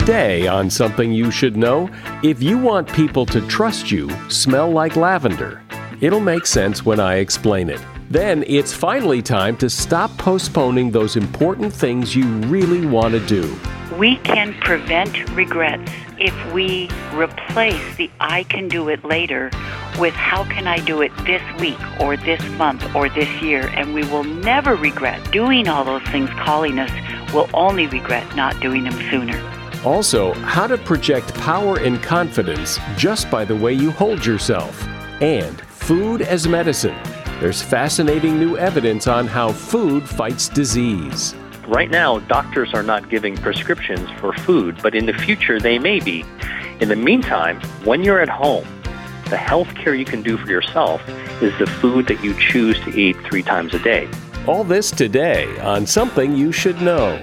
Today, on Something You Should Know, if you want people to trust you, smell like lavender. It'll make sense when I explain it. Then it's finally time to stop postponing those important things you really want to do. We can prevent regrets if we replace the I can do it later with how can I do it this week or this month or this year. And we will never regret doing all those things calling us. We'll only regret not doing them sooner. Also, how to project power and confidence just by the way you hold yourself. And food as medicine. There's fascinating new evidence on how food fights disease. Right now, doctors are not giving prescriptions for food, but in the future they may be. In the meantime, when you're at home, the health care you can do for yourself is the food that you choose to eat three times a day. All this today on Something You Should Know.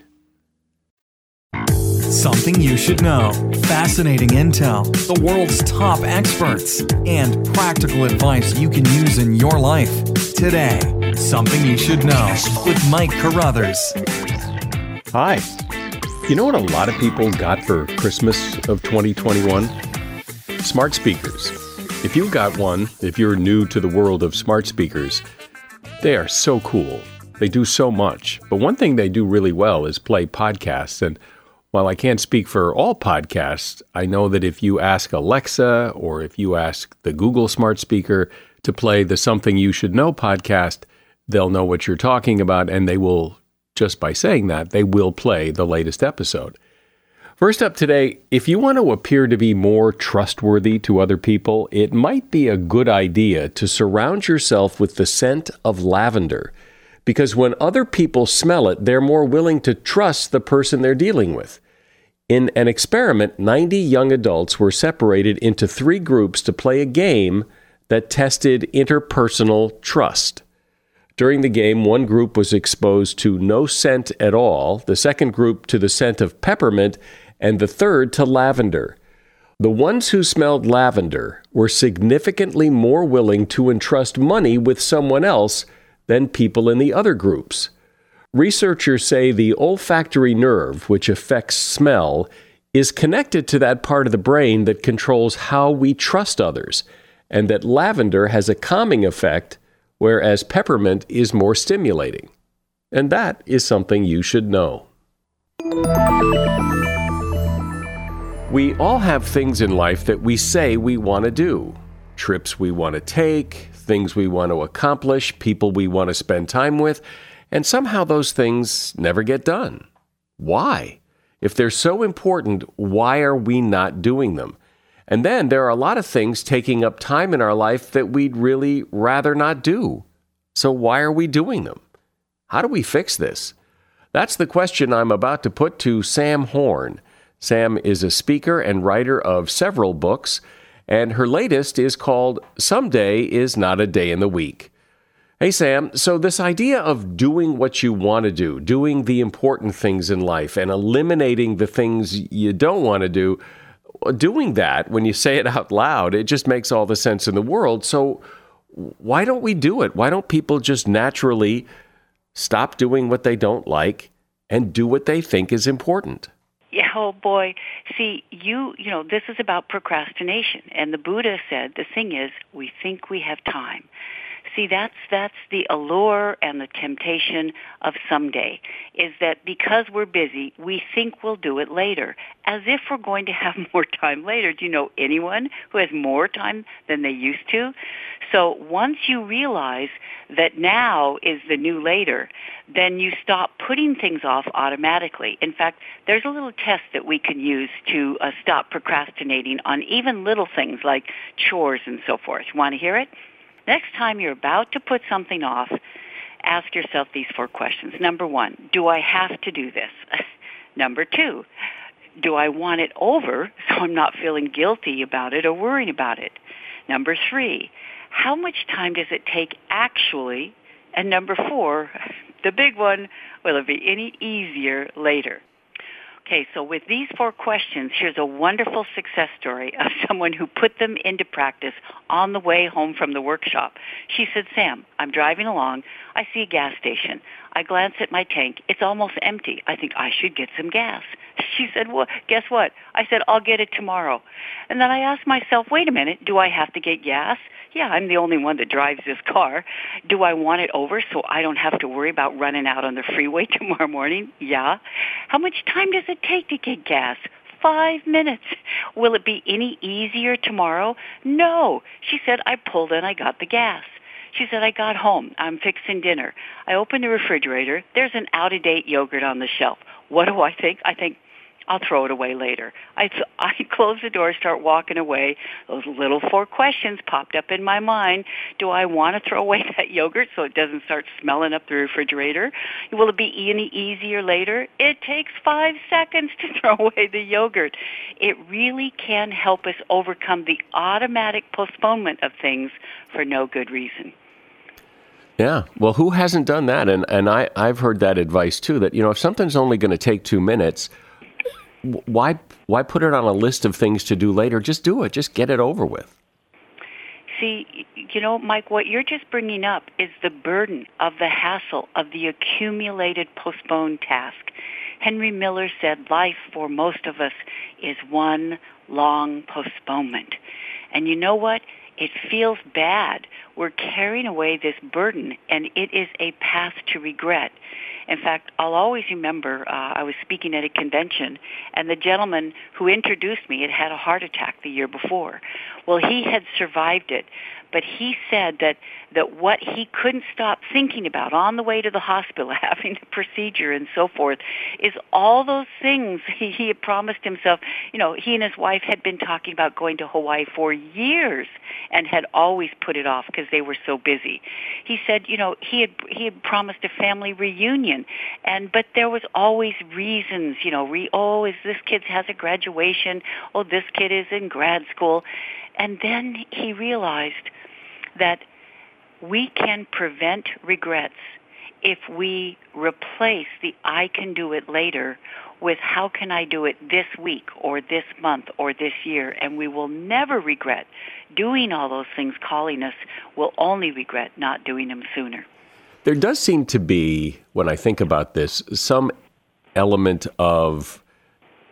Something you should know. Fascinating intel, the world's top experts, and practical advice you can use in your life. Today, Something You Should Know with Mike Carruthers. Hi. You know what a lot of people got for Christmas of 2021? Smart speakers. If you got one, if you're new to the world of smart speakers, they are so cool. They do so much. But one thing they do really well is play podcasts. And while I can't speak for all podcasts, I know that if you ask Alexa or if you ask the Google smart speaker to play the Something You Should Know podcast, they'll know what you're talking about and they will, just by saying that, they will play the latest episode. First up today, if you want to appear to be more trustworthy to other people, it might be a good idea to surround yourself with the scent of lavender because when other people smell it, they're more willing to trust the person they're dealing with. In an experiment, 90 young adults were separated into three groups to play a game that tested interpersonal trust. During the game, one group was exposed to no scent at all, the second group to the scent of peppermint, and the third to lavender. The ones who smelled lavender were significantly more willing to entrust money with someone else than people in the other groups. Researchers say the olfactory nerve, which affects smell, is connected to that part of the brain that controls how we trust others, and that lavender has a calming effect, whereas peppermint is more stimulating. And that is something you should know. We all have things in life that we say we want to do trips we want to take, things we want to accomplish, people we want to spend time with, and somehow those things never get done. Why? If they're so important, why are we not doing them? And then there are a lot of things taking up time in our life that we'd really rather not do. So why are we doing them? How do we fix this? That's the question I'm about to put to Sam Horn. Sam is a speaker and writer of several books, and her latest is called Someday is Not a Day in the Week. Hey, Sam, so this idea of doing what you want to do, doing the important things in life, and eliminating the things you don't want to do, doing that when you say it out loud, it just makes all the sense in the world. So why don't we do it? Why don't people just naturally stop doing what they don't like and do what they think is important? Yeah, oh boy. See, you, you know, this is about procrastination. And the Buddha said the thing is, we think we have time. See, that's that's the allure and the temptation of someday is that because we're busy, we think we'll do it later, as if we're going to have more time later. Do you know anyone who has more time than they used to? So once you realize that now is the new later, then you stop putting things off automatically. In fact, there's a little test that we can use to uh, stop procrastinating on even little things like chores and so forth. You want to hear it? Next time you're about to put something off, ask yourself these four questions. Number one, do I have to do this? Number two, do I want it over so I'm not feeling guilty about it or worrying about it? Number three, how much time does it take actually? And number four, the big one, will it be any easier later? Okay, so with these four questions, here's a wonderful success story of someone who put them into practice on the way home from the workshop. She said, Sam, I'm driving along. I see a gas station. I glance at my tank. It's almost empty. I think I should get some gas. She said, well, guess what? I said, I'll get it tomorrow. And then I asked myself, wait a minute, do I have to get gas? Yeah, I'm the only one that drives this car. Do I want it over so I don't have to worry about running out on the freeway tomorrow morning? Yeah. How much time does it take to get gas? Five minutes. Will it be any easier tomorrow? No. She said, I pulled in, I got the gas. She said, I got home. I'm fixing dinner. I open the refrigerator. There's an out-of-date yogurt on the shelf. What do I think? I think, I'll throw it away later. I, I close the door, start walking away. Those little four questions popped up in my mind. Do I want to throw away that yogurt so it doesn't start smelling up the refrigerator? Will it be any easier later? It takes five seconds to throw away the yogurt. It really can help us overcome the automatic postponement of things for no good reason. Yeah. Well, who hasn't done that? And and I I've heard that advice too. That you know, if something's only going to take two minutes, why why put it on a list of things to do later? Just do it. Just get it over with. See, you know, Mike, what you're just bringing up is the burden of the hassle of the accumulated postponed task. Henry Miller said life for most of us is one long postponement. And you know what? It feels bad. We're carrying away this burden, and it is a path to regret. In fact, I'll always remember uh, I was speaking at a convention, and the gentleman who introduced me had had a heart attack the year before. Well, he had survived it, but he said that that what he couldn't stop thinking about on the way to the hospital, having the procedure and so forth, is all those things he, he had promised himself. You know, he and his wife had been talking about going to Hawaii for years and had always put it off because they were so busy. He said, you know, he had he had promised a family reunion, and but there was always reasons. You know, re, oh, is this kid has a graduation? Oh, this kid is in grad school, and then he realized that we can prevent regrets if we replace the I can do it later with how can I do it this week or this month or this year and we will never regret doing all those things calling us will only regret not doing them sooner. There does seem to be when I think about this some element of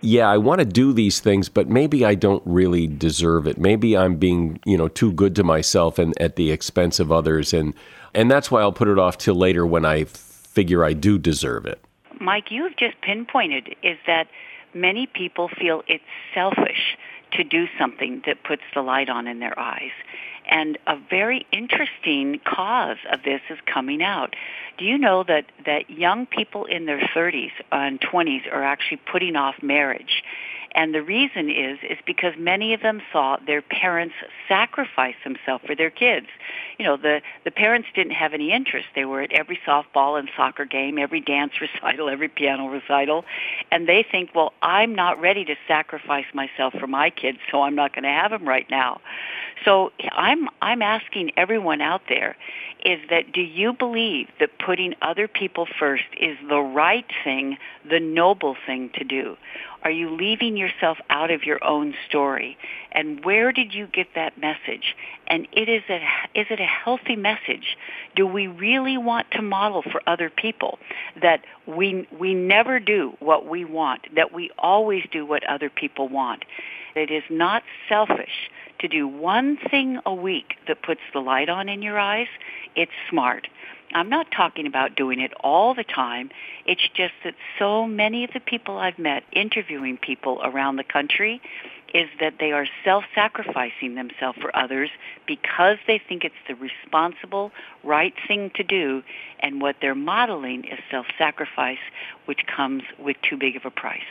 yeah, I want to do these things, but maybe I don't really deserve it. Maybe I'm being, you know, too good to myself and at the expense of others and and that's why I'll put it off till later when I figure I do deserve it. Mike, you've just pinpointed is that many people feel it's selfish to do something that puts the light on in their eyes. And a very interesting cause of this is coming out. Do you know that, that young people in their 30s and 20s are actually putting off marriage? And the reason is, is because many of them saw their parents sacrifice themselves for their kids. You know, the, the parents didn't have any interest. They were at every softball and soccer game, every dance recital, every piano recital. And they think, well, I'm not ready to sacrifice myself for my kids, so I'm not going to have them right now. So I'm, I'm asking everyone out there, is that do you believe that putting other people first is the right thing, the noble thing to do? Are you leaving yourself out of your own story? And where did you get that message? And it is a, is it a healthy message? Do we really want to model for other people that we, we never do what we want, that we always do what other people want? It is not selfish to do one thing a week that puts the light on in your eyes. It's smart. I'm not talking about doing it all the time. It's just that so many of the people I've met interviewing people around the country is that they are self-sacrificing themselves for others because they think it's the responsible, right thing to do, and what they're modeling is self-sacrifice, which comes with too big of a price.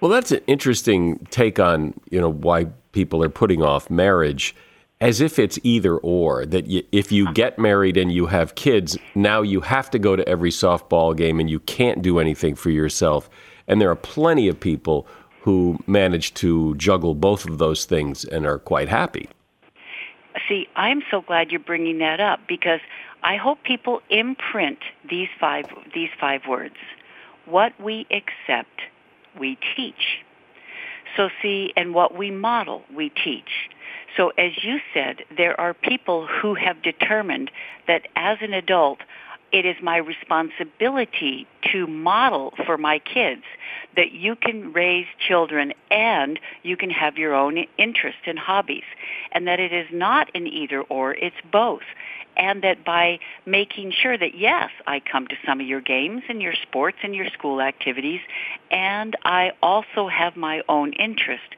Well, that's an interesting take on, you know, why people are putting off marriage as if it's either or that if you get married and you have kids now you have to go to every softball game and you can't do anything for yourself. And there are plenty of people who manage to juggle both of those things and are quite happy. See i'm so glad you're bringing that up because i hope people imprint these five these five words. What we accept we teach so see and what we model we teach so as you said, there are people who have determined that as an adult, it is my responsibility to model for my kids that you can raise children and you can have your own interests and hobbies and that it is not an either or, it's both. And that by making sure that yes, I come to some of your games and your sports and your school activities and I also have my own interest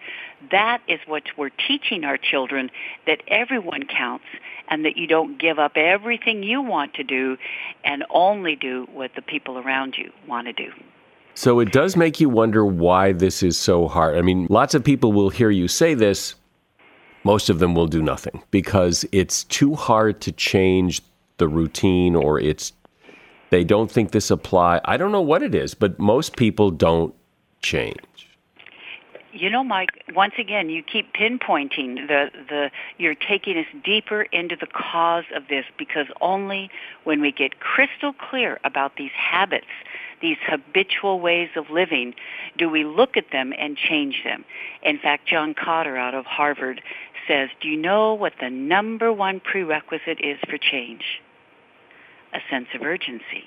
that is what we're teaching our children, that everyone counts and that you don't give up everything you want to do and only do what the people around you want to do. So it does make you wonder why this is so hard. I mean, lots of people will hear you say this. Most of them will do nothing because it's too hard to change the routine or it's they don't think this apply. I don't know what it is, but most people don't change you know, Mike, once again, you keep pinpointing the, the, you're taking us deeper into the cause of this because only when we get crystal clear about these habits, these habitual ways of living, do we look at them and change them. In fact, John Kotter out of Harvard says, do you know what the number one prerequisite is for change? A sense of urgency.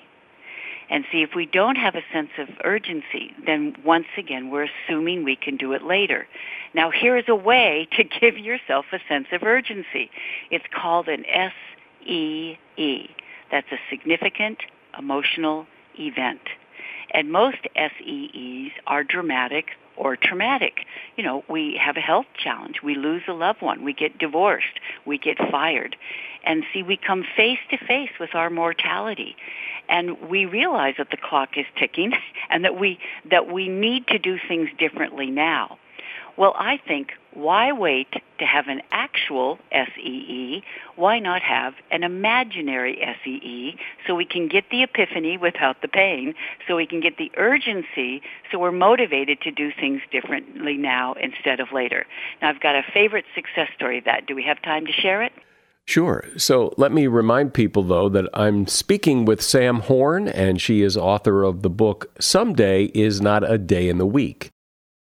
And see, if we don't have a sense of urgency, then once again, we're assuming we can do it later. Now, here is a way to give yourself a sense of urgency. It's called an SEE. That's a significant emotional event. And most SEEs are dramatic or traumatic. You know, we have a health challenge. We lose a loved one. We get divorced. We get fired. And see, we come face to face with our mortality and we realize that the clock is ticking and that we that we need to do things differently now. Well, I think why wait to have an actual SEE? Why not have an imaginary SEE so we can get the epiphany without the pain, so we can get the urgency so we're motivated to do things differently now instead of later. Now, I've got a favorite success story of that. Do we have time to share it? Sure. So let me remind people, though, that I'm speaking with Sam Horn, and she is author of the book Someday is Not a Day in the Week.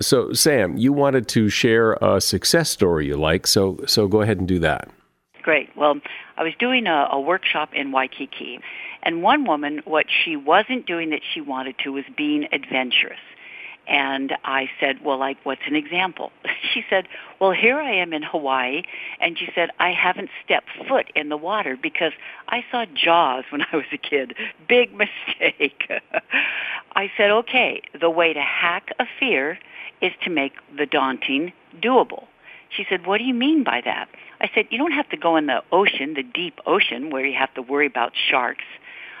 So, Sam, you wanted to share a success story you like, so so go ahead and do that. Great. Well, I was doing a, a workshop in Waikiki, and one woman, what she wasn't doing that she wanted to was being adventurous. And I said, well, like, what's an example? She said, well, here I am in Hawaii. And she said, I haven't stepped foot in the water because I saw Jaws when I was a kid. Big mistake. I said, okay, the way to hack a fear is to make the daunting doable. She said, what do you mean by that? I said, you don't have to go in the ocean, the deep ocean, where you have to worry about sharks.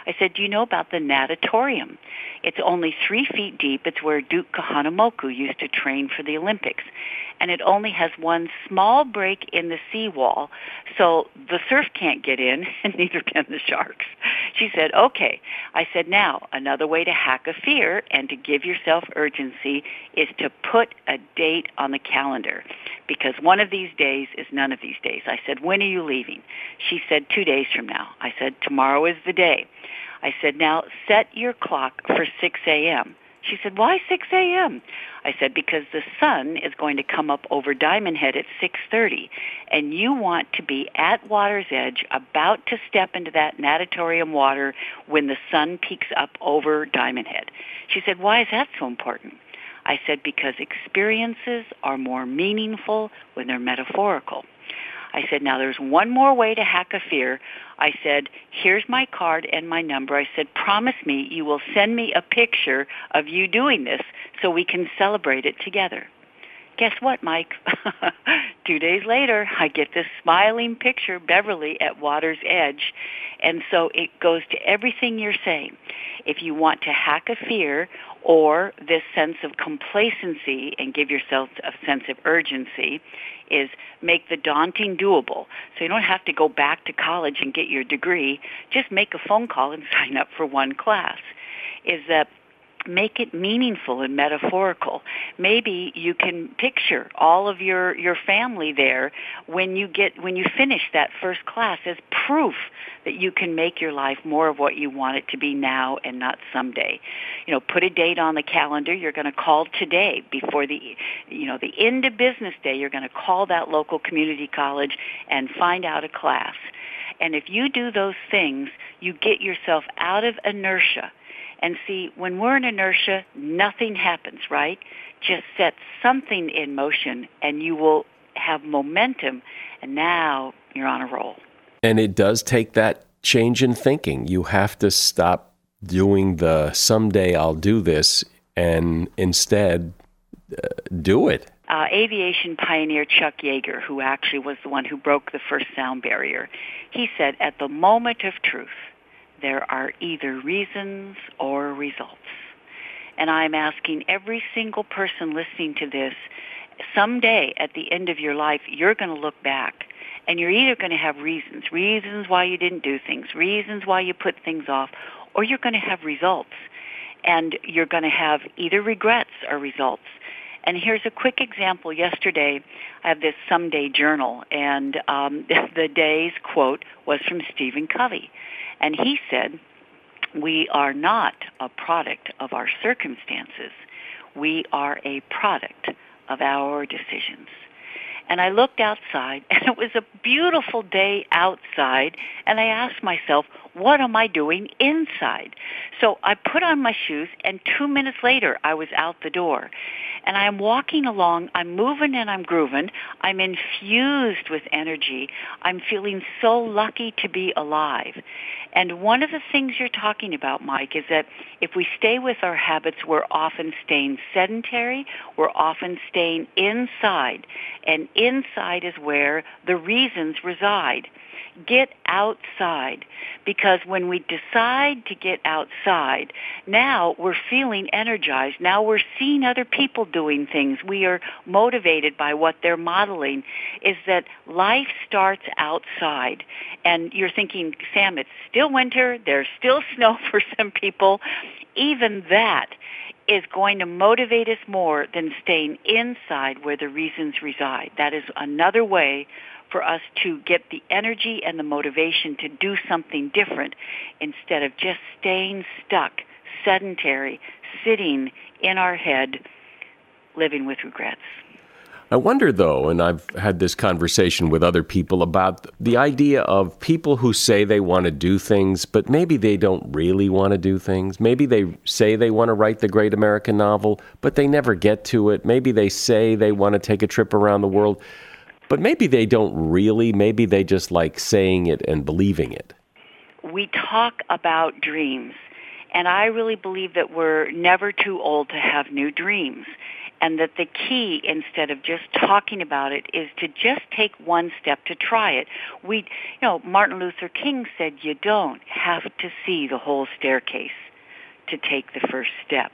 I said, do you know about the natatorium? It's only three feet deep. It's where Duke Kahanamoku used to train for the Olympics. And it only has one small break in the seawall, so the surf can't get in, and neither can the sharks. She said, okay. I said, now, another way to hack a fear and to give yourself urgency is to put a date on the calendar because one of these days is none of these days. I said, when are you leaving? She said, two days from now. I said, tomorrow is the day. I said, now set your clock for 6 a.m. She said, why 6 a.m.? I said, because the sun is going to come up over Diamond Head at 6.30, and you want to be at water's edge, about to step into that natatorium water when the sun peaks up over Diamond Head. She said, why is that so important? I said, because experiences are more meaningful when they're metaphorical. I said, now there's one more way to hack a fear. I said, here's my card and my number. I said, promise me you will send me a picture of you doing this so we can celebrate it together. Guess what, Mike? Two days later, I get this smiling picture, Beverly, at water's edge. And so it goes to everything you're saying. If you want to hack a fear or this sense of complacency and give yourself a sense of urgency is make the daunting doable. So you don't have to go back to college and get your degree. Just make a phone call and sign up for one class. Is that make it meaningful and metaphorical. Maybe you can picture all of your your family there when you get when you finish that first class as proof that you can make your life more of what you want it to be now and not someday. You know, put a date on the calendar. You're going to call today before the you know, the end of business day. You're going to call that local community college and find out a class. And if you do those things, you get yourself out of inertia and see, when we're in inertia, nothing happens, right? Just set something in motion and you will have momentum and now you're on a roll. And it does take that change in thinking. You have to stop doing the someday I'll do this and instead uh, do it. Uh, aviation pioneer Chuck Yeager, who actually was the one who broke the first sound barrier, he said, at the moment of truth, there are either reasons or results. And I'm asking every single person listening to this, someday at the end of your life, you're going to look back and you're either going to have reasons, reasons why you didn't do things, reasons why you put things off, or you're going to have results. And you're going to have either regrets or results. And here's a quick example. Yesterday, I have this Someday journal, and um, the day's quote was from Stephen Covey. And he said, we are not a product of our circumstances. We are a product of our decisions. And I looked outside, and it was a beautiful day outside, and I asked myself, what am I doing inside? So I put on my shoes, and two minutes later, I was out the door and I'm walking along, I'm moving and I'm grooving, I'm infused with energy, I'm feeling so lucky to be alive. And one of the things you're talking about, Mike, is that if we stay with our habits, we're often staying sedentary, we're often staying inside, and inside is where the reasons reside get outside because when we decide to get outside, now we're feeling energized. Now we're seeing other people doing things. We are motivated by what they're modeling is that life starts outside. And you're thinking, Sam, it's still winter. There's still snow for some people. Even that is going to motivate us more than staying inside where the reasons reside. That is another way for us to get the energy and the motivation to do something different instead of just staying stuck, sedentary, sitting in our head, living with regrets. I wonder, though, and I've had this conversation with other people about the idea of people who say they want to do things, but maybe they don't really want to do things. Maybe they say they want to write the great American novel, but they never get to it. Maybe they say they want to take a trip around the world, but maybe they don't really. Maybe they just like saying it and believing it. We talk about dreams, and I really believe that we're never too old to have new dreams and that the key instead of just talking about it is to just take one step to try it we you know martin luther king said you don't have to see the whole staircase to take the first step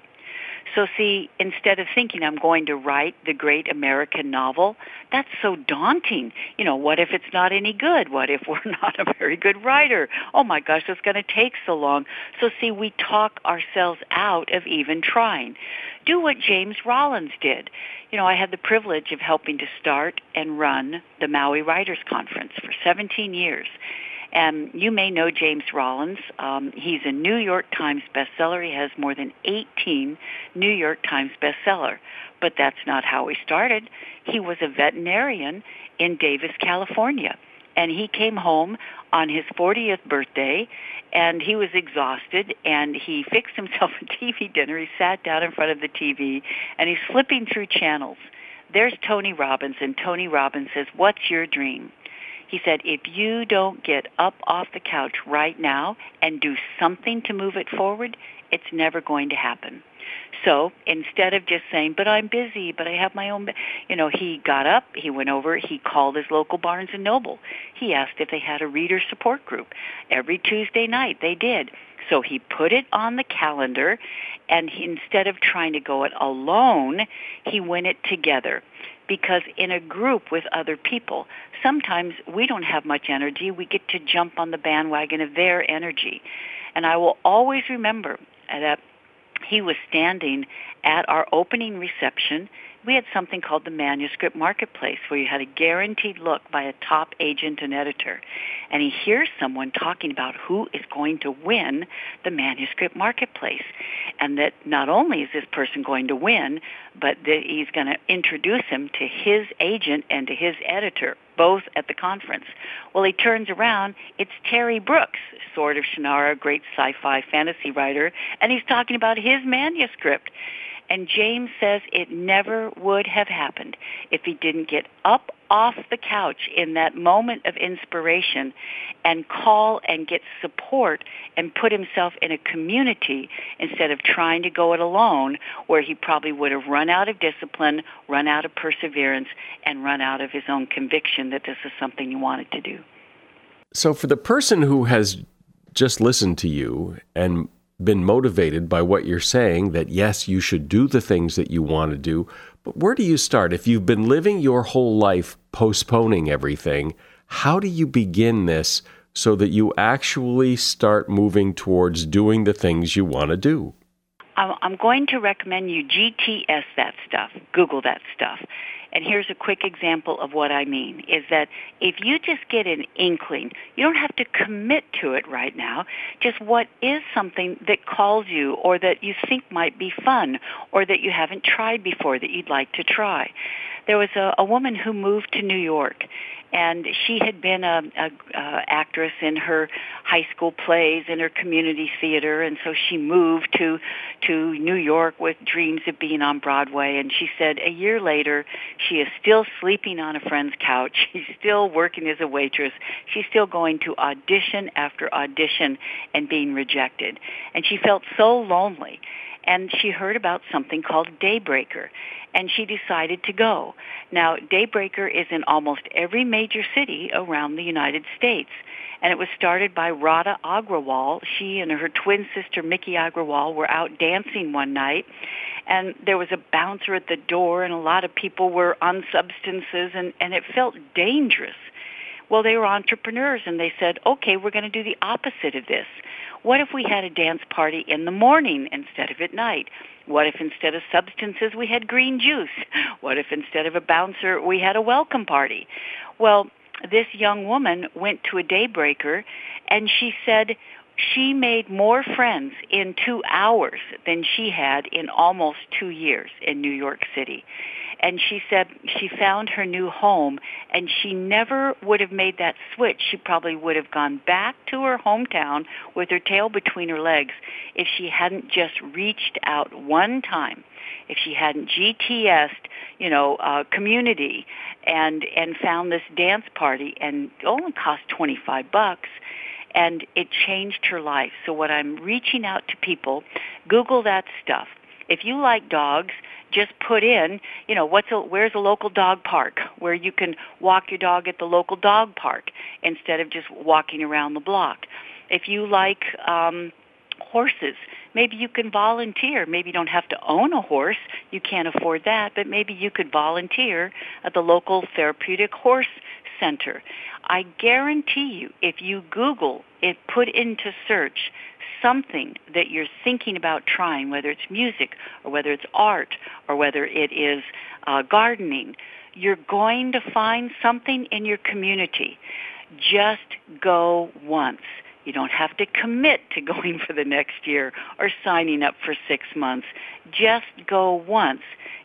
so see, instead of thinking I'm going to write the great American novel, that's so daunting. You know, what if it's not any good? What if we're not a very good writer? Oh my gosh, it's going to take so long. So see, we talk ourselves out of even trying. Do what James Rollins did. You know, I had the privilege of helping to start and run the Maui Writers Conference for 17 years. And you may know James Rollins. Um, he's a New York Times bestseller. He has more than 18 New York Times bestseller. But that's not how he started. He was a veterinarian in Davis, California. And he came home on his 40th birthday and he was exhausted and he fixed himself a TV dinner. He sat down in front of the TV and he's flipping through channels. There's Tony Robbins and Tony Robbins says, "What's your dream?" He said, if you don't get up off the couch right now and do something to move it forward, it's never going to happen. So instead of just saying, but I'm busy, but I have my own, you know, he got up, he went over, he called his local Barnes and Noble. He asked if they had a reader support group. Every Tuesday night they did. So he put it on the calendar and he, instead of trying to go it alone, he went it together because in a group with other people, sometimes we don't have much energy. We get to jump on the bandwagon of their energy. And I will always remember that he was standing at our opening reception we had something called the manuscript marketplace where you had a guaranteed look by a top agent and editor. And he hears someone talking about who is going to win the manuscript marketplace. And that not only is this person going to win, but that he's going to introduce him to his agent and to his editor, both at the conference. Well, he turns around, it's Terry Brooks, Sword of Shannara, great sci-fi fantasy writer, and he's talking about his manuscript. And James says it never would have happened if he didn't get up off the couch in that moment of inspiration and call and get support and put himself in a community instead of trying to go it alone where he probably would have run out of discipline, run out of perseverance, and run out of his own conviction that this is something he wanted to do. So for the person who has just listened to you and been motivated by what you're saying that yes, you should do the things that you want to do. But where do you start? If you've been living your whole life postponing everything, how do you begin this so that you actually start moving towards doing the things you want to do? I'm going to recommend you GTS that stuff, Google that stuff. And here's a quick example of what I mean, is that if you just get an inkling, you don't have to commit to it right now, just what is something that calls you or that you think might be fun or that you haven't tried before that you'd like to try. There was a, a woman who moved to New York and she had been a, a, a actress in her high school plays in her community theater and so she moved to to New York with dreams of being on Broadway. And she said a year later she is still sleeping on a friend's couch. She's still working as a waitress. She's still going to audition after audition and being rejected. And she felt so lonely and she heard about something called Daybreaker, and she decided to go. Now, Daybreaker is in almost every major city around the United States, and it was started by Radha Agrawal. She and her twin sister Miki Agrawal were out dancing one night, and there was a bouncer at the door, and a lot of people were on substances, and, and it felt dangerous. Well, they were entrepreneurs, and they said, okay, we're going to do the opposite of this. What if we had a dance party in the morning instead of at night? What if instead of substances we had green juice? What if instead of a bouncer we had a welcome party? Well, this young woman went to a daybreaker and she said she made more friends in two hours than she had in almost two years in New York City and she said she found her new home and she never would have made that switch. She probably would have gone back to her hometown with her tail between her legs if she hadn't just reached out one time. If she hadn't GTS'd, you know, uh, community and and found this dance party and it only cost 25 bucks and it changed her life. So what I'm reaching out to people, Google that stuff. If you like dogs, just put in, you know, what's a, where's a local dog park where you can walk your dog at the local dog park instead of just walking around the block. If you like um, horses, maybe you can volunteer. Maybe you don't have to own a horse. You can't afford that, but maybe you could volunteer at the local therapeutic horse center. I guarantee you, if you Google it, put into search something that you're thinking about trying, whether it's music or whether it's art or whether it is uh, gardening, you're going to find something in your community. Just go once. You don't have to commit to going for the next year or signing up for six months. Just go once.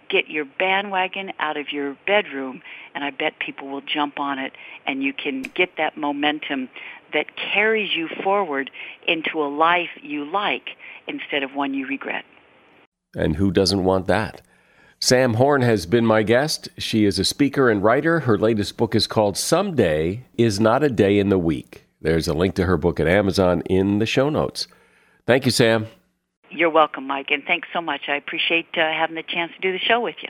Get your bandwagon out of your bedroom, and I bet people will jump on it, and you can get that momentum that carries you forward into a life you like instead of one you regret. And who doesn't want that? Sam Horn has been my guest. She is a speaker and writer. Her latest book is called Someday is Not a Day in the Week. There's a link to her book at Amazon in the show notes. Thank you, Sam. You're welcome, Mike, and thanks so much. I appreciate uh, having the chance to do the show with you.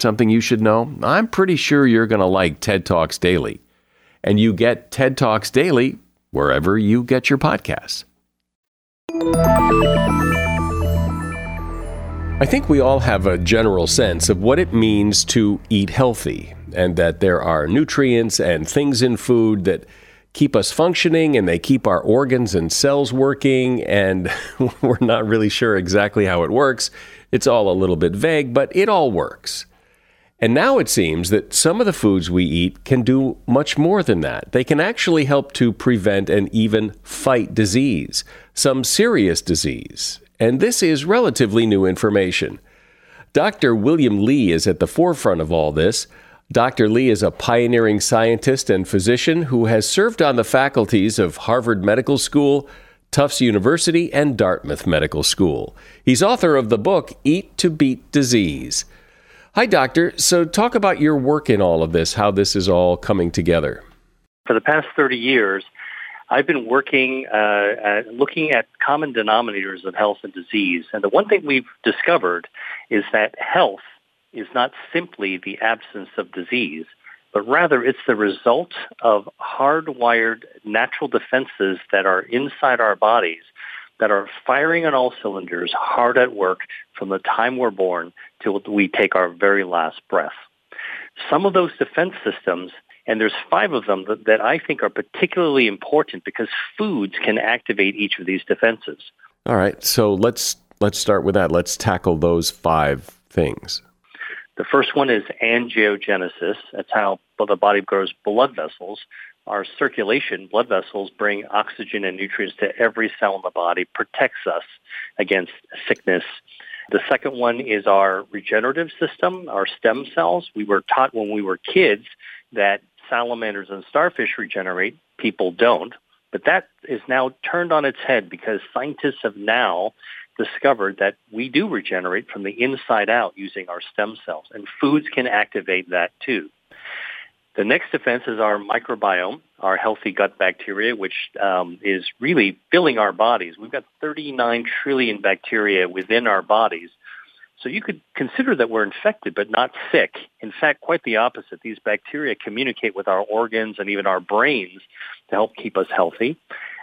something you should know? I'm pretty sure you're going to like TED Talks Daily. And you get TED Talks Daily wherever you get your podcasts. I think we all have a general sense of what it means to eat healthy, and that there are nutrients and things in food that keep us functioning and they keep our organs and cells working, and we're not really sure exactly how it works. It's all a little bit vague, but it all works. And now it seems that some of the foods we eat can do much more than that. They can actually help to prevent and even fight disease, some serious disease. And this is relatively new information. Dr. William Li is at the forefront of all this. Dr. Li is a pioneering scientist and physician who has served on the faculties of Harvard Medical School, Tufts University, and Dartmouth Medical School. He's author of the book Eat to Beat Disease. Hi, Doctor. So, talk about your work in all of this, how this is all coming together. For the past 30 years, I've been working uh, at looking at common denominators of health and disease. And the one thing we've discovered is that health is not simply the absence of disease, but rather it's the result of hardwired natural defenses that are inside our bodies that are firing on all cylinders, hard at work from the time we're born till we take our very last breath. some of those defense systems and there's five of them that, that I think are particularly important because foods can activate each of these defenses. All right, so let's let's start with that. Let's tackle those five things. The first one is angiogenesis. That's how the body grows blood vessels. Our circulation, blood vessels bring oxygen and nutrients to every cell in the body, protects us against sickness. The second one is our regenerative system, our stem cells. We were taught when we were kids that salamanders and starfish regenerate, people don't. But that is now turned on its head because scientists have now discovered that we do regenerate from the inside out using our stem cells, and foods can activate that too. The next defense is our microbiome, our healthy gut bacteria, which um, is really filling our bodies. We've got 39 trillion bacteria within our bodies. So you could consider that we're infected but not sick. In fact, quite the opposite. These bacteria communicate with our organs and even our brains to help keep us healthy.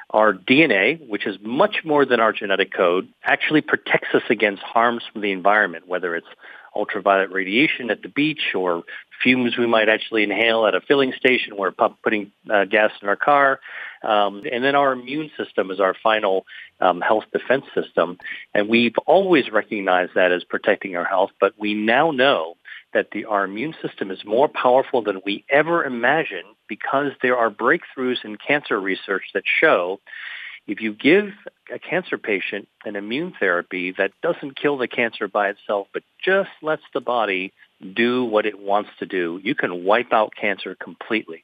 Our DNA, which is much more than our genetic code, actually protects us against harms from the environment, whether it's ultraviolet radiation at the beach or fumes we might actually inhale at a filling station where we're putting uh, gas in our car. Um, and then our immune system is our final um, health defense system. And we've always recognized that as protecting our health, but we now know that the, our immune system is more powerful than we ever imagined because there are breakthroughs in cancer research that show if you give a cancer patient an immune therapy that doesn't kill the cancer by itself, but just lets the body do what it wants to do, you can wipe out cancer completely.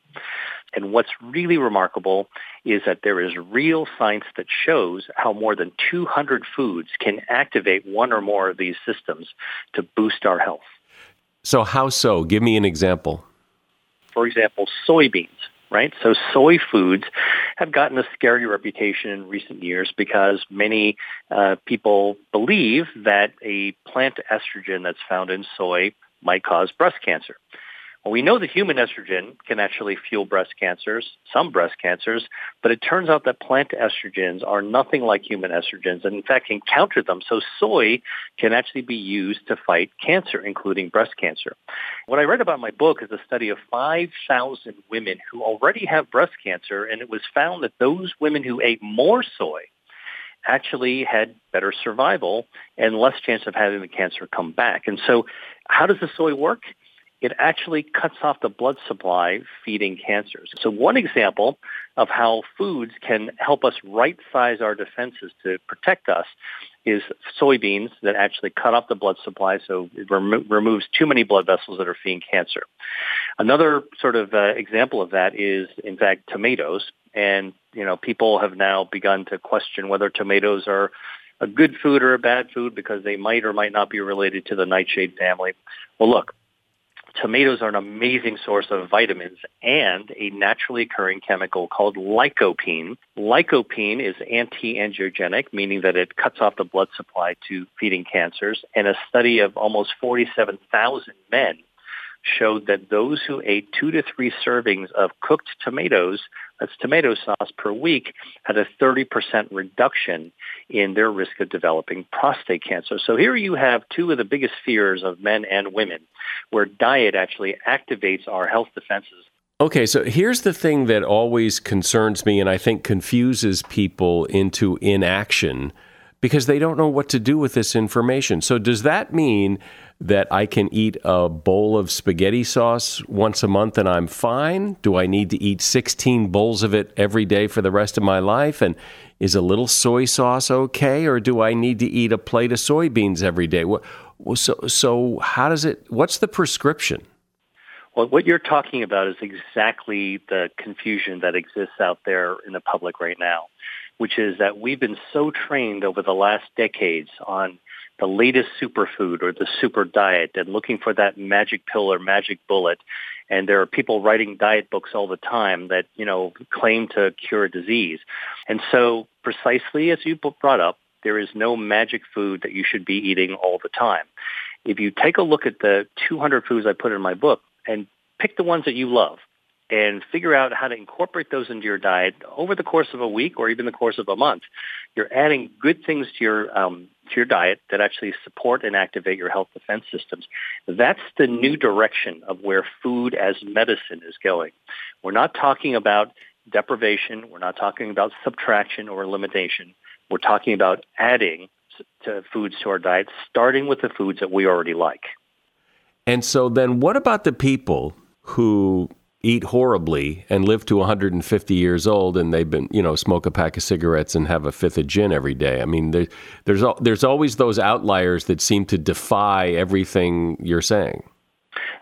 And what's really remarkable is that there is real science that shows how more than 200 foods can activate one or more of these systems to boost our health. So how so? Give me an example. For example, soybeans right? So soy foods have gotten a scary reputation in recent years because many uh, people believe that a plant estrogen that's found in soy might cause breast cancer. Well, we know that human estrogen can actually fuel breast cancers, some breast cancers, but it turns out that plant estrogens are nothing like human estrogens and in fact can counter them. So soy can actually be used to fight cancer, including breast cancer. What I read about in my book is a study of 5,000 women who already have breast cancer, and it was found that those women who ate more soy actually had better survival and less chance of having the cancer come back. And so how does the soy work? It actually cuts off the blood supply feeding cancers. So one example of how foods can help us right size our defenses to protect us is soybeans that actually cut off the blood supply so it remo- removes too many blood vessels that are feeding cancer. Another sort of uh, example of that is in fact tomatoes and you know people have now begun to question whether tomatoes are a good food or a bad food because they might or might not be related to the nightshade family. Well, look, tomatoes are an amazing source of vitamins and a naturally occurring chemical called lycopene. Lycopene is anti-angiogenic, meaning that it cuts off the blood supply to feeding cancers. And a study of almost 47,000 men showed that those who ate two to three servings of cooked tomatoes, that's tomato sauce per week, had a 30% reduction in their risk of developing prostate cancer. So here you have two of the biggest fears of men and women, where diet actually activates our health defenses. Okay, so here's the thing that always concerns me and I think confuses people into inaction because they don't know what to do with this information. So, does that mean that I can eat a bowl of spaghetti sauce once a month and I'm fine? Do I need to eat 16 bowls of it every day for the rest of my life? And is a little soy sauce okay? Or do I need to eat a plate of soybeans every day? So, so how does it, what's the prescription? Well, what you're talking about is exactly the confusion that exists out there in the public right now, which is that we've been so trained over the last decades on the latest superfood or the super diet and looking for that magic pill or magic bullet. And there are people writing diet books all the time that, you know, claim to cure a disease. And so precisely as you brought up, there is no magic food that you should be eating all the time. If you take a look at the 200 foods I put in my book and pick the ones that you love, and figure out how to incorporate those into your diet over the course of a week or even the course of a month. You're adding good things to your um, to your diet that actually support and activate your health defense systems. That's the new direction of where food as medicine is going. We're not talking about deprivation. We're not talking about subtraction or elimination. We're talking about adding to foods to our diet, starting with the foods that we already like. And so then what about the people who eat horribly and live to 150 years old and they've been, you know, smoke a pack of cigarettes and have a fifth of gin every day? I mean, there, there's there's always those outliers that seem to defy everything you're saying.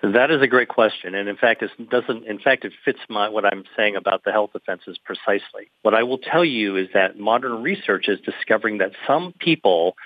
That is a great question, and in fact, it doesn't. In fact, it fits my what I'm saying about the health defenses precisely. What I will tell you is that modern research is discovering that some people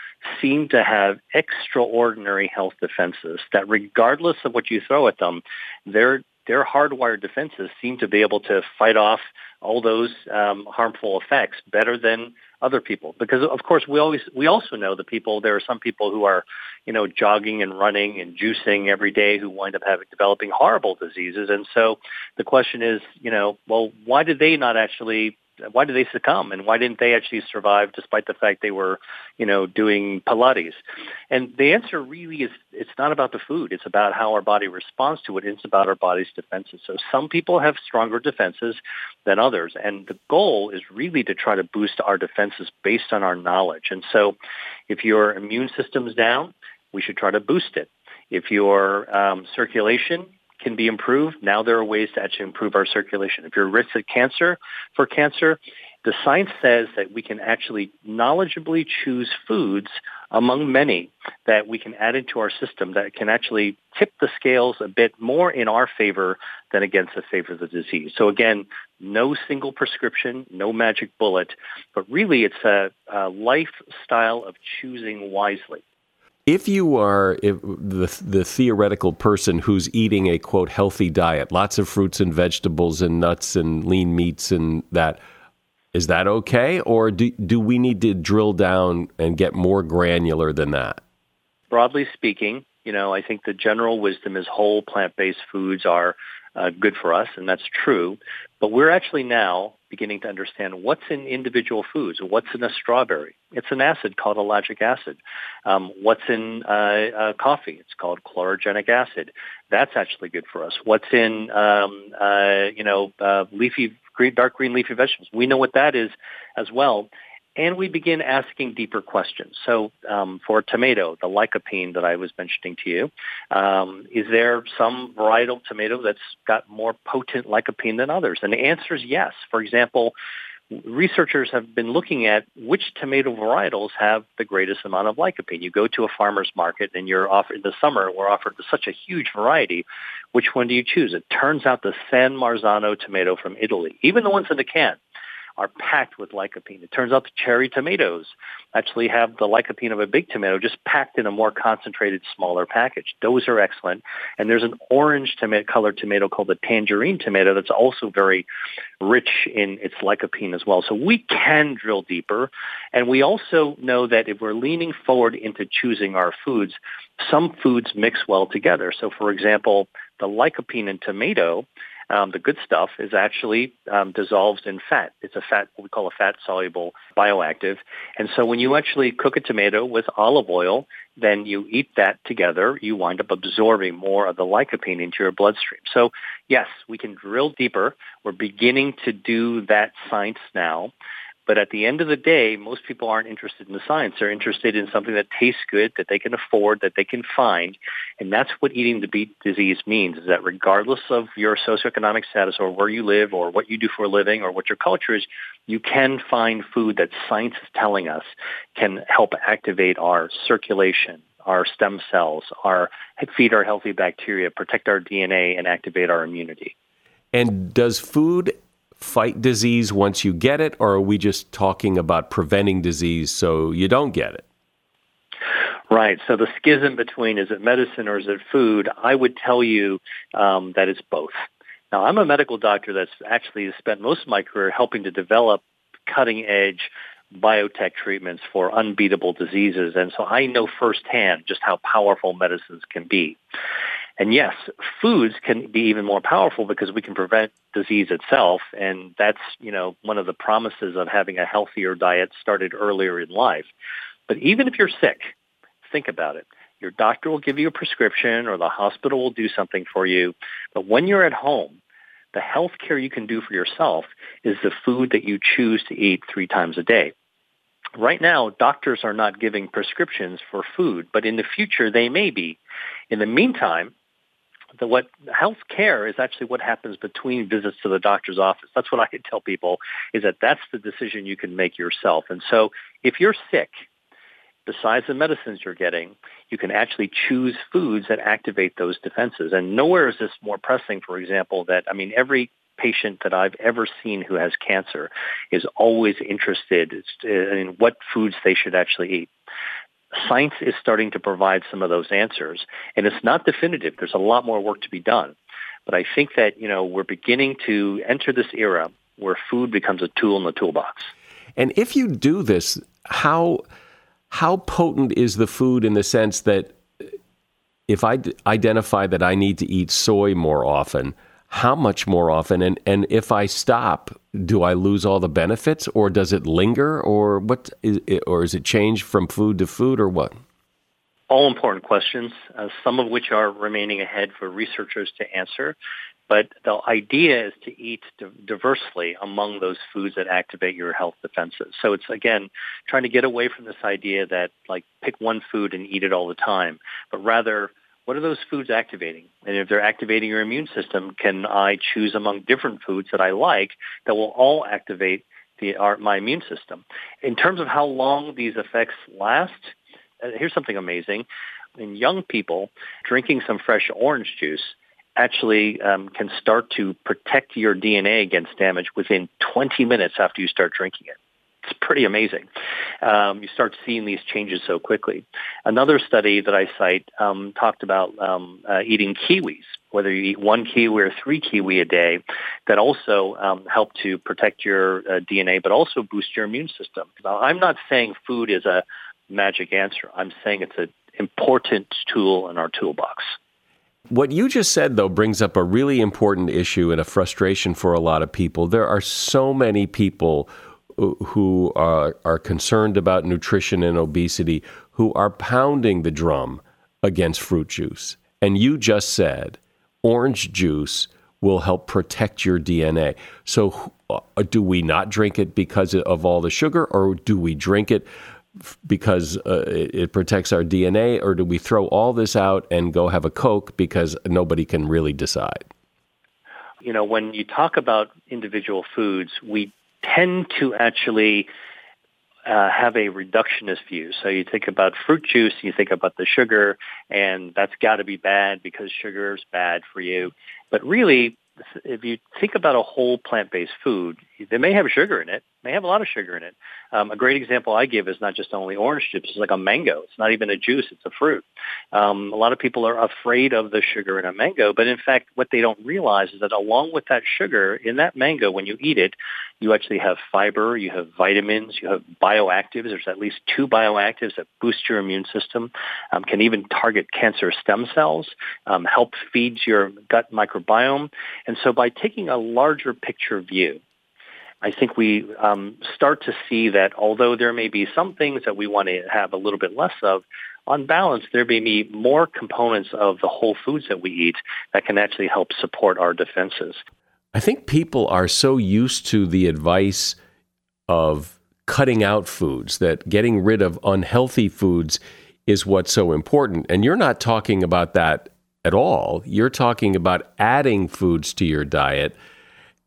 seem to have extraordinary health defenses. That regardless of what you throw at them, their their hardwired defenses seem to be able to fight off all those um, harmful effects better than other people. Because of course we always we also know the people there are some people who are, you know, jogging and running and juicing every day who wind up having developing horrible diseases. And so the question is, you know, well, why did they not actually why did they succumb and why didn't they actually survive despite the fact they were, you know, doing Pilates? And the answer really is it's not about the food. It's about how our body responds to it. It's about our body's defenses. So some people have stronger defenses than others. And the goal is really to try to boost our defenses based on our knowledge. And so if your immune system's down, we should try to boost it. If your um, circulation can be improved. Now there are ways to actually improve our circulation. If you're at risk of cancer, for cancer, the science says that we can actually knowledgeably choose foods among many that we can add into our system that can actually tip the scales a bit more in our favor than against the favor of the disease. So again, no single prescription, no magic bullet, but really it's a, a lifestyle of choosing wisely if you are if the the theoretical person who's eating a quote healthy diet, lots of fruits and vegetables and nuts and lean meats and that, is that okay, or do do we need to drill down and get more granular than that? Broadly speaking, you know, I think the general wisdom is whole plant-based foods are uh, good for us, and that's true. But we're actually now beginning to understand what's in individual foods. What's in a strawberry? It's an acid called ellagic acid. Um, what's in uh, uh, coffee? It's called chlorogenic acid. That's actually good for us. What's in um, uh, you know uh, leafy green, dark green leafy vegetables? We know what that is as well and we begin asking deeper questions. So um, for tomato, the lycopene that I was mentioning to you, um, is there some varietal tomato that's got more potent lycopene than others? And the answer is yes. For example, researchers have been looking at which tomato varietals have the greatest amount of lycopene. You go to a farmer's market and you're offered in the summer, we're offered such a huge variety. Which one do you choose? It turns out the San Marzano tomato from Italy, even the ones in the can, are packed with lycopene. It turns out the cherry tomatoes actually have the lycopene of a big tomato just packed in a more concentrated, smaller package. Those are excellent. And there's an orange tomato, colored tomato called the tangerine tomato that's also very rich in its lycopene as well. So we can drill deeper. And we also know that if we're leaning forward into choosing our foods, some foods mix well together. So for example, the lycopene in tomato um, the good stuff is actually um, dissolved in fat. It's a fat, what we call a fat soluble bioactive. And so when you actually cook a tomato with olive oil, then you eat that together, you wind up absorbing more of the lycopene into your bloodstream. So yes, we can drill deeper. We're beginning to do that science now. But at the end of the day, most people aren't interested in the science. They're interested in something that tastes good, that they can afford, that they can find. And that's what eating to beat disease means, is that regardless of your socioeconomic status or where you live or what you do for a living or what your culture is, you can find food that science is telling us can help activate our circulation, our stem cells, our feed our healthy bacteria, protect our DNA, and activate our immunity. And does food fight disease once you get it, or are we just talking about preventing disease so you don't get it? Right. So the schism between is it medicine or is it food? I would tell you um, that it's both. Now, I'm a medical doctor that's actually spent most of my career helping to develop cutting edge biotech treatments for unbeatable diseases. And so I know firsthand just how powerful medicines can be. And yes, foods can be even more powerful because we can prevent disease itself. And that's, you know, one of the promises of having a healthier diet started earlier in life. But even if you're sick, think about it. Your doctor will give you a prescription or the hospital will do something for you. But when you're at home, the health care you can do for yourself is the food that you choose to eat three times a day. Right now, doctors are not giving prescriptions for food, but in the future they may be. In the meantime, the what health care is actually what happens between visits to the doctor's office. That's what I can tell people is that that's the decision you can make yourself. And so if you're sick, besides the medicines you're getting, you can actually choose foods that activate those defenses. And nowhere is this more pressing, for example, that, I mean, every patient that I've ever seen who has cancer is always interested in what foods they should actually eat science is starting to provide some of those answers. And it's not definitive. There's a lot more work to be done. But I think that, you know, we're beginning to enter this era where food becomes a tool in the toolbox. And if you do this, how how potent is the food in the sense that if I d- identify that I need to eat soy more often, how much more often? And and if I stop do I lose all the benefits or does it linger or what is it, or is it change from food to food or what? All important questions uh, some of which are remaining ahead for researchers to answer. But the idea is to eat diversely among those foods that activate your health defenses. So it's again trying to get away from this idea that like pick one food and eat it all the time, but rather what are those foods activating? And if they're activating your immune system, can I choose among different foods that I like that will all activate the, our, my immune system? In terms of how long these effects last, uh, here's something amazing. In young people, drinking some fresh orange juice actually um, can start to protect your DNA against damage within 20 minutes after you start drinking it it's pretty amazing. Um, you start seeing these changes so quickly. Another study that I cite um, talked about um, uh, eating kiwis, whether you eat one kiwi or three kiwi a day, that also um, help to protect your uh, DNA, but also boost your immune system. Now, I'm not saying food is a magic answer. I'm saying it's an important tool in our toolbox. What you just said, though, brings up a really important issue and a frustration for a lot of people. There are so many people who are, are concerned about nutrition and obesity who are pounding the drum against fruit juice. And you just said orange juice will help protect your DNA. So, uh, do we not drink it because of all the sugar, or do we drink it because uh, it protects our DNA, or do we throw all this out and go have a Coke because nobody can really decide? You know, when you talk about individual foods, we tend to actually uh, have a reductionist view. So you think about fruit juice, you think about the sugar, and that's got to be bad because sugar is bad for you. But really, if you think about a whole plant-based food, they may have sugar in it, may have a lot of sugar in it. Um, a great example I give is not just only orange juice; it's like a mango. It's not even a juice; it's a fruit. Um, a lot of people are afraid of the sugar in a mango, but in fact, what they don't realize is that along with that sugar in that mango, when you eat it, you actually have fiber, you have vitamins, you have bioactives. There's at least two bioactives that boost your immune system, um, can even target cancer stem cells, um, help feed your gut microbiome, and so by taking a larger picture view I think we um, start to see that although there may be some things that we want to have a little bit less of, on balance, there may be more components of the whole foods that we eat that can actually help support our defenses. I think people are so used to the advice of cutting out foods that getting rid of unhealthy foods is what's so important. And you're not talking about that at all. You're talking about adding foods to your diet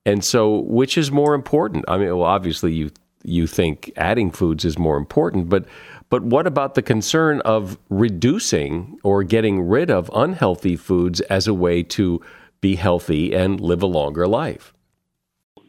and so, which is more important? I mean, well, obviously, you you think adding foods is more important, but but what about the concern of reducing or getting rid of unhealthy foods as a way to be healthy and live a longer life?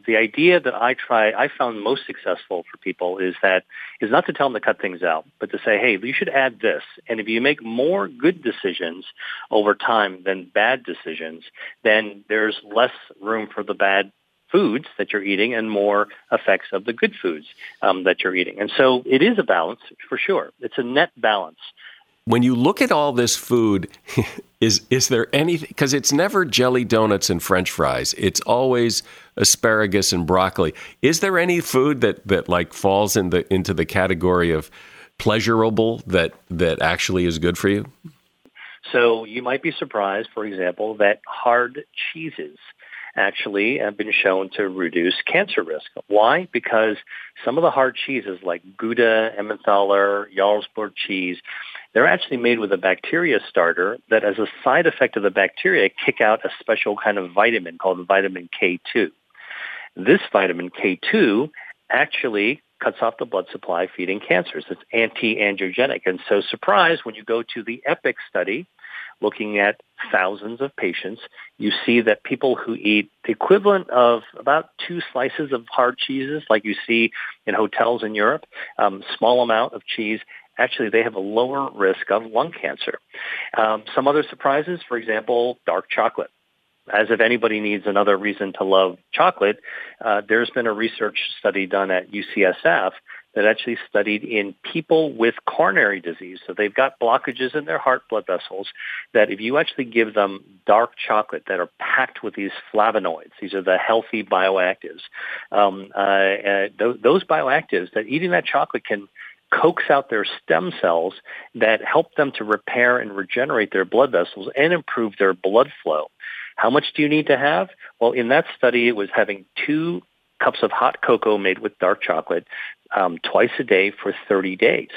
The idea that I try, I found most successful for people is that is not to tell them to cut things out, but to say, hey, you should add this. And if you make more good decisions over time than bad decisions, then there's less room for the bad foods that you're eating and more effects of the good foods um, that you're eating. And so it is a balance for sure. It's a net balance. When you look at all this food, is is there anything? Because it's never jelly donuts and French fries. It's always asparagus and broccoli. Is there any food that that like falls in the into the category of pleasurable that that actually is good for you? So you might be surprised, for example, that hard cheeses actually have been shown to reduce cancer risk. Why? Because some of the hard cheeses like Gouda, Emmentaler, Jarlsberg cheese, they're actually made with a bacteria starter that as a side effect of the bacteria kick out a special kind of vitamin called vitamin K2. This vitamin K2 actually cuts off the blood supply feeding cancers. It's anti-angiogenic. And so surprise, when you go to the EPIC study, looking at thousands of patients, you see that people who eat the equivalent of about two slices of hard cheeses, like you see in hotels in Europe, um, small amount of cheese, actually they have a lower risk of lung cancer. Um, some other surprises, for example, dark chocolate as if anybody needs another reason to love chocolate, uh, there's been a research study done at UCSF that actually studied in people with coronary disease. So they've got blockages in their heart blood vessels that if you actually give them dark chocolate that are packed with these flavonoids, these are the healthy bioactives, um, uh, uh, th- those bioactives that eating that chocolate can coax out their stem cells that help them to repair and regenerate their blood vessels and improve their blood flow. How much do you need to have? Well, in that study, it was having two cups of hot cocoa made with dark chocolate um, twice a day for 30 days.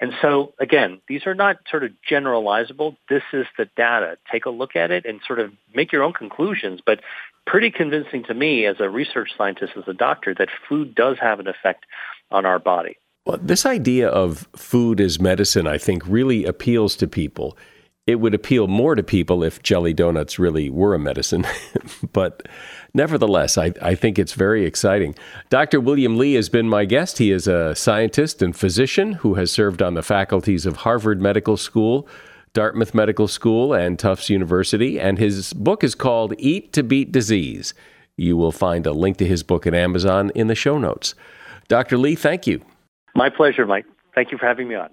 And so, again, these are not sort of generalizable. This is the data. Take a look at it and sort of make your own conclusions. But pretty convincing to me as a research scientist, as a doctor, that food does have an effect on our body. Well, this idea of food as medicine, I think, really appeals to people it would appeal more to people if jelly donuts really were a medicine. but nevertheless, I, I, think it's very exciting. Dr. William Li has been my guest. He is a scientist and physician who has served on the faculties of Harvard Medical School, Dartmouth Medical School, and Tufts University. And his book is called Eat to Beat Disease. You will find a link to his book at Amazon in the show notes. Dr. Li, thank you. My pleasure, Mike. Thank you for having me on.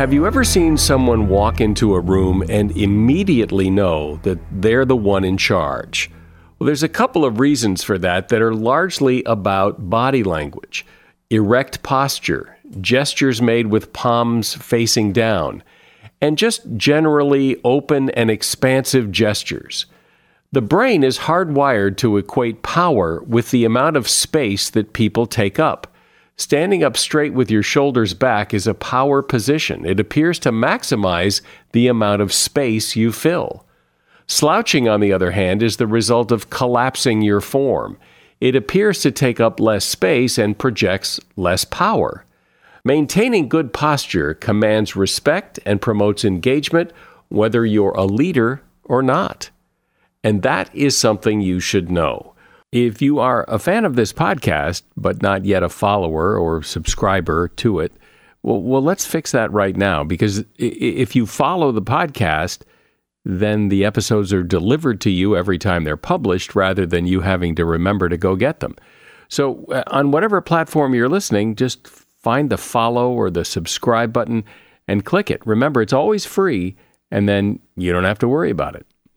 Have you ever seen someone walk into a room and immediately know that they're the one in charge? Well, there's a couple of reasons for that that are largely about body language erect posture, gestures made with palms facing down, and just generally open and expansive gestures. The brain is hardwired to equate power with the amount of space that people take up. Standing up straight with your shoulders back is a power position. It appears to maximize the amount of space you fill. Slouching, on the other hand, is the result of collapsing your form. It appears to take up less space and projects less power. Maintaining good posture commands respect and promotes engagement, whether you're a leader or not. And that is something you should know. If you are a fan of this podcast, but not yet a follower or subscriber to it, well, well, let's fix that right now because if you follow the podcast, then the episodes are delivered to you every time they're published rather than you having to remember to go get them. So, uh, on whatever platform you're listening, just find the follow or the subscribe button and click it. Remember, it's always free, and then you don't have to worry about it.